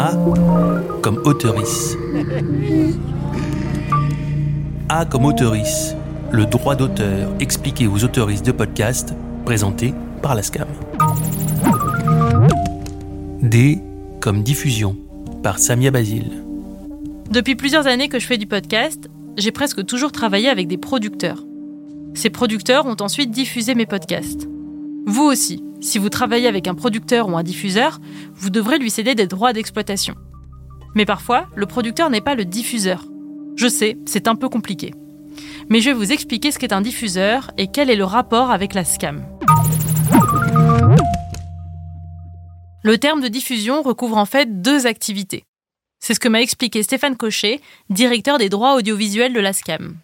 A comme auteurice. A comme auteurice, le droit d'auteur expliqué aux autoristes de podcast, présenté par la SCAM. D comme diffusion, par Samia Basile. Depuis plusieurs années que je fais du podcast, j'ai presque toujours travaillé avec des producteurs. Ces producteurs ont ensuite diffusé mes podcasts. Vous aussi, si vous travaillez avec un producteur ou un diffuseur, vous devrez lui céder des droits d'exploitation. Mais parfois, le producteur n'est pas le diffuseur. Je sais, c'est un peu compliqué. Mais je vais vous expliquer ce qu'est un diffuseur et quel est le rapport avec la SCAM. Le terme de diffusion recouvre en fait deux activités. C'est ce que m'a expliqué Stéphane Cochet, directeur des droits audiovisuels de la SCAM.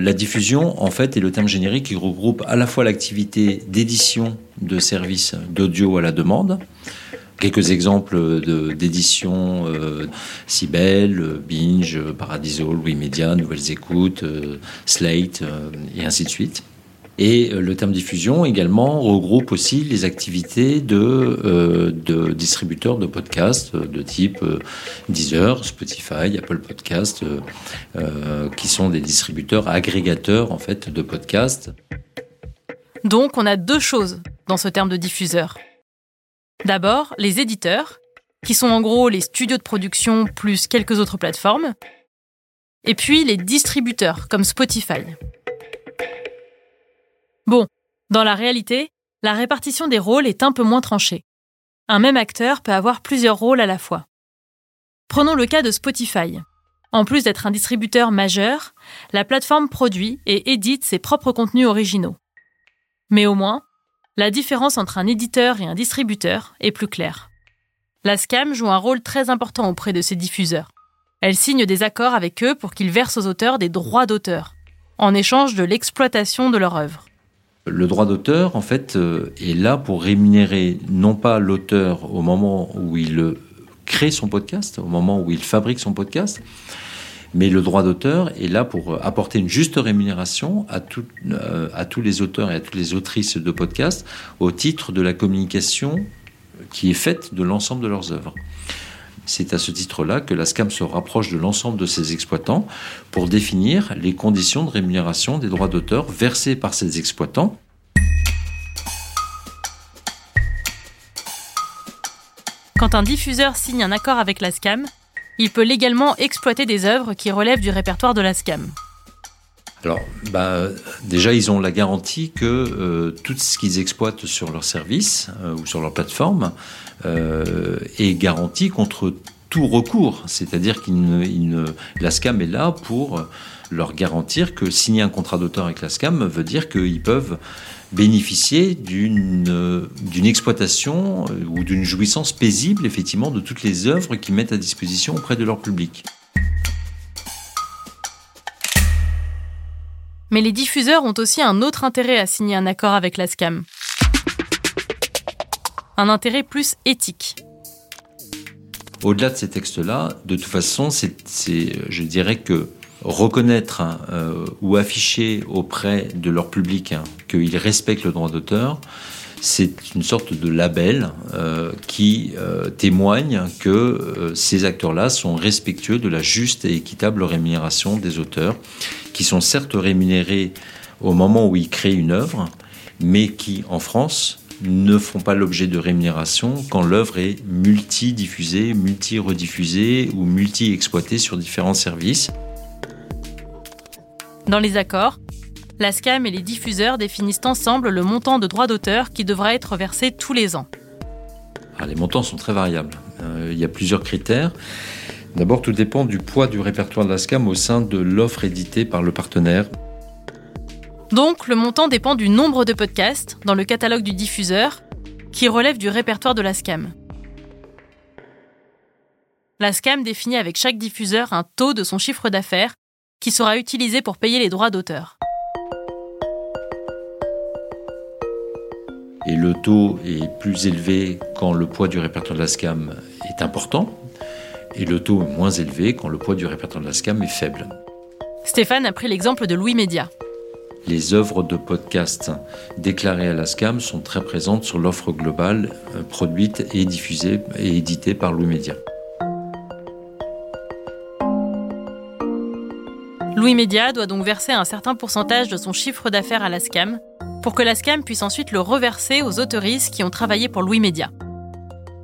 La diffusion, en fait, est le terme générique qui regroupe à la fois l'activité d'édition de services d'audio à la demande, quelques exemples d'édition euh, Cybelle, Binge, Paradiso, Louis Nouvelles Écoutes, euh, Slate euh, et ainsi de suite. Et euh, le terme diffusion également regroupe aussi les activités de, euh, de distributeurs de podcasts euh, de type Deezer, Spotify, Apple Podcasts, qui sont des distributeurs agrégateurs en fait de podcasts. Donc on a deux choses dans ce terme de diffuseur. D'abord, les éditeurs, qui sont en gros les studios de production plus quelques autres plateformes. Et puis les distributeurs, comme Spotify. Dans la réalité, la répartition des rôles est un peu moins tranchée. Un même acteur peut avoir plusieurs rôles à la fois. Prenons le cas de Spotify. En plus d'être un distributeur majeur, la plateforme produit et édite ses propres contenus originaux. Mais au moins, la différence entre un éditeur et un distributeur est plus claire. La SCAM joue un rôle très important auprès de ses diffuseurs. Elle signe des accords avec eux pour qu'ils versent aux auteurs des droits d'auteur, en échange de l'exploitation de leur œuvre. Le droit d'auteur, en fait, euh, est là pour rémunérer non pas l'auteur au moment où il euh, crée son podcast, au moment où il fabrique son podcast, mais le droit d'auteur est là pour euh, apporter une juste rémunération à, à tous les auteurs et à toutes les autrices de podcasts au titre de la communication qui est faite de l'ensemble de leurs œuvres. C'est à ce titre-là que la SCAM se rapproche de l'ensemble de ses exploitants pour définir les conditions de rémunération des droits d'auteur versés par ces exploitants. Quand un diffuseur signe un accord avec la SCAM, il peut légalement exploiter des œuvres qui relèvent du répertoire de la SCAM. Alors, bah, déjà, ils ont la garantie que euh, tout ce qu'ils exploitent sur leur service euh, ou sur leur plateforme euh, est garanti contre tout recours. C'est-à-dire que la SCAM est là pour leur garantir que signer un contrat d'auteur avec la SCAM veut dire qu'ils peuvent bénéficier d'une d'une exploitation ou d'une jouissance paisible, effectivement, de toutes les œuvres qu'ils mettent à disposition auprès de leur public. Mais les diffuseurs ont aussi un autre intérêt à signer un accord avec la SCAM. Un intérêt plus éthique. Au-delà de ces textes-là, de toute façon, c'est, je dirais que reconnaître euh, ou afficher auprès de leur public hein, qu'ils respectent le droit d'auteur, c'est une sorte de label euh, qui euh, témoigne que ces acteurs-là sont respectueux de la juste et équitable rémunération des auteurs, qui sont certes rémunérés au moment où ils créent une œuvre, mais qui, en France, ne font pas l'objet de rémunération quand l'œuvre est multi-diffusée, multi-rediffusée ou multi-exploitée sur différents services. Dans les accords, la SCAM et les diffuseurs définissent ensemble le montant de droits d'auteur qui devra être versé tous les ans. Ah, les montants sont très variables. Euh, il y a plusieurs critères. D'abord, tout dépend du poids du répertoire de la SCAM au sein de l'offre éditée par le partenaire. Donc, le montant dépend du nombre de podcasts dans le catalogue du diffuseur qui relève du répertoire de la SCAM. La SCAM définit avec chaque diffuseur un taux de son chiffre d'affaires qui sera utilisé pour payer les droits d'auteur. Et le taux est plus élevé quand le poids du répertoire de la SCAM est important, et le taux est moins élevé quand le poids du répertoire de la SCAM est faible. Stéphane a pris l'exemple de Louis Média. les œuvres de podcast déclarées à la SCAM sont très présentes sur l'offre globale euh, produite et diffusée et éditée par Louis Média. Louis Média doit donc verser un certain pourcentage de son chiffre d'affaires à la SCAM pour que la SCAM puisse ensuite le reverser aux autoristes qui ont travaillé pour Louis Média.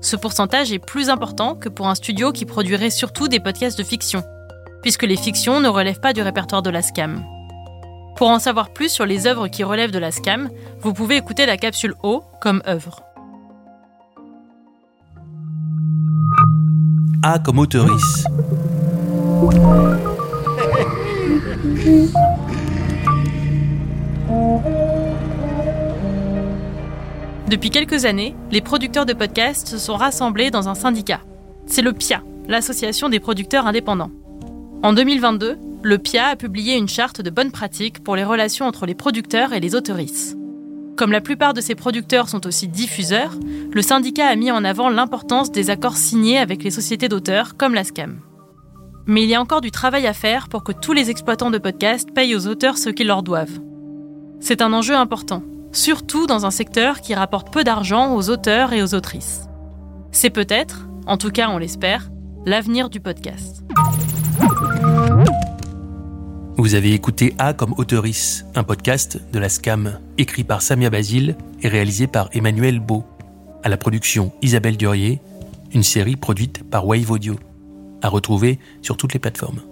Ce pourcentage est plus important que pour un studio qui produirait surtout des podcasts de fiction, puisque les fictions ne relèvent pas du répertoire de la SCAM. Pour en savoir plus sur les œuvres qui relèvent de la SCAM, vous pouvez écouter la capsule O comme œuvre. A comme auteurice. Depuis quelques années, les producteurs de podcasts se sont rassemblés dans un syndicat. C'est le PIA, l'Association des producteurs indépendants. En 2022, le PIA a publié une charte de bonnes pratiques pour les relations entre les producteurs et les autorices. Comme la plupart de ces producteurs sont aussi diffuseurs, le syndicat a mis en avant l'importance des accords signés avec les sociétés d'auteurs comme la SCAM. Mais il y a encore du travail à faire pour que tous les exploitants de podcasts payent aux auteurs ce qu'ils leur doivent. C'est un enjeu important, surtout dans un secteur qui rapporte peu d'argent aux auteurs et aux autrices. C'est peut-être, en tout cas on l'espère, l'avenir du podcast. Vous avez écouté A comme auteurice, un podcast de la SCAM, écrit par Samia Basile et réalisé par Emmanuel Beau. À la production Isabelle Durier, une série produite par Wave Audio. À retrouver sur toutes les plateformes.